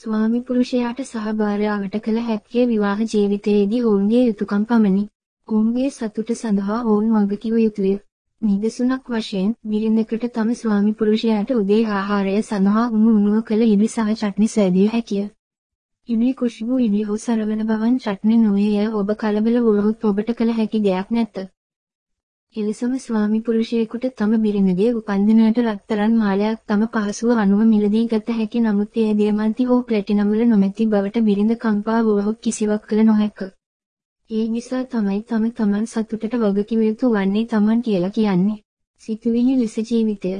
ස්වාමි පුරුෂයාට සහ භාර්යාවට කළ හැක්කේ විවාහ ජීවිතයේදී ඔවුන්ගේ යුතුයකම් පමණි. ඔවුන්ගේ සතුට සඳහා ඔවුන් වගකිව යුතුය. නිදසුනක් වශයෙන් බිරිඳකට තම ස්වාමි පුරුෂයාට උදේ ආහාරය සඳහා උණු උණුව කළ ඉඩි සහ චට්නි සෑදිය හැකිය. ඉඩි කුෂ්බු ඉඩි හෝ සරවන බවන් චට්නි නොවේ ඔබ කලබල වුවහොත් ඔබට කළ හැකි දෙයක් නැත. එලෙසම ස්වාමි පුරුෂයෙකුට තම බිරිඳගේ උපන්දිනයට රත්තරන් මාලයක් තම පහසුව අනුව මිලදී ගත හැකි නමුත් එය දියමන්ති හෝ ප්ලැටිනම් වල නොමැති බවට බිරිඳ කම්පා වුවහොත් කිසිවක් කළ නොහැක. ඒ නිසා තමයි තම තමන් සතුටට වගකිව යුතු වන්නේ තමන් කියලා කියන්නේ. සිතුවිලි ලෙස ජීවිතය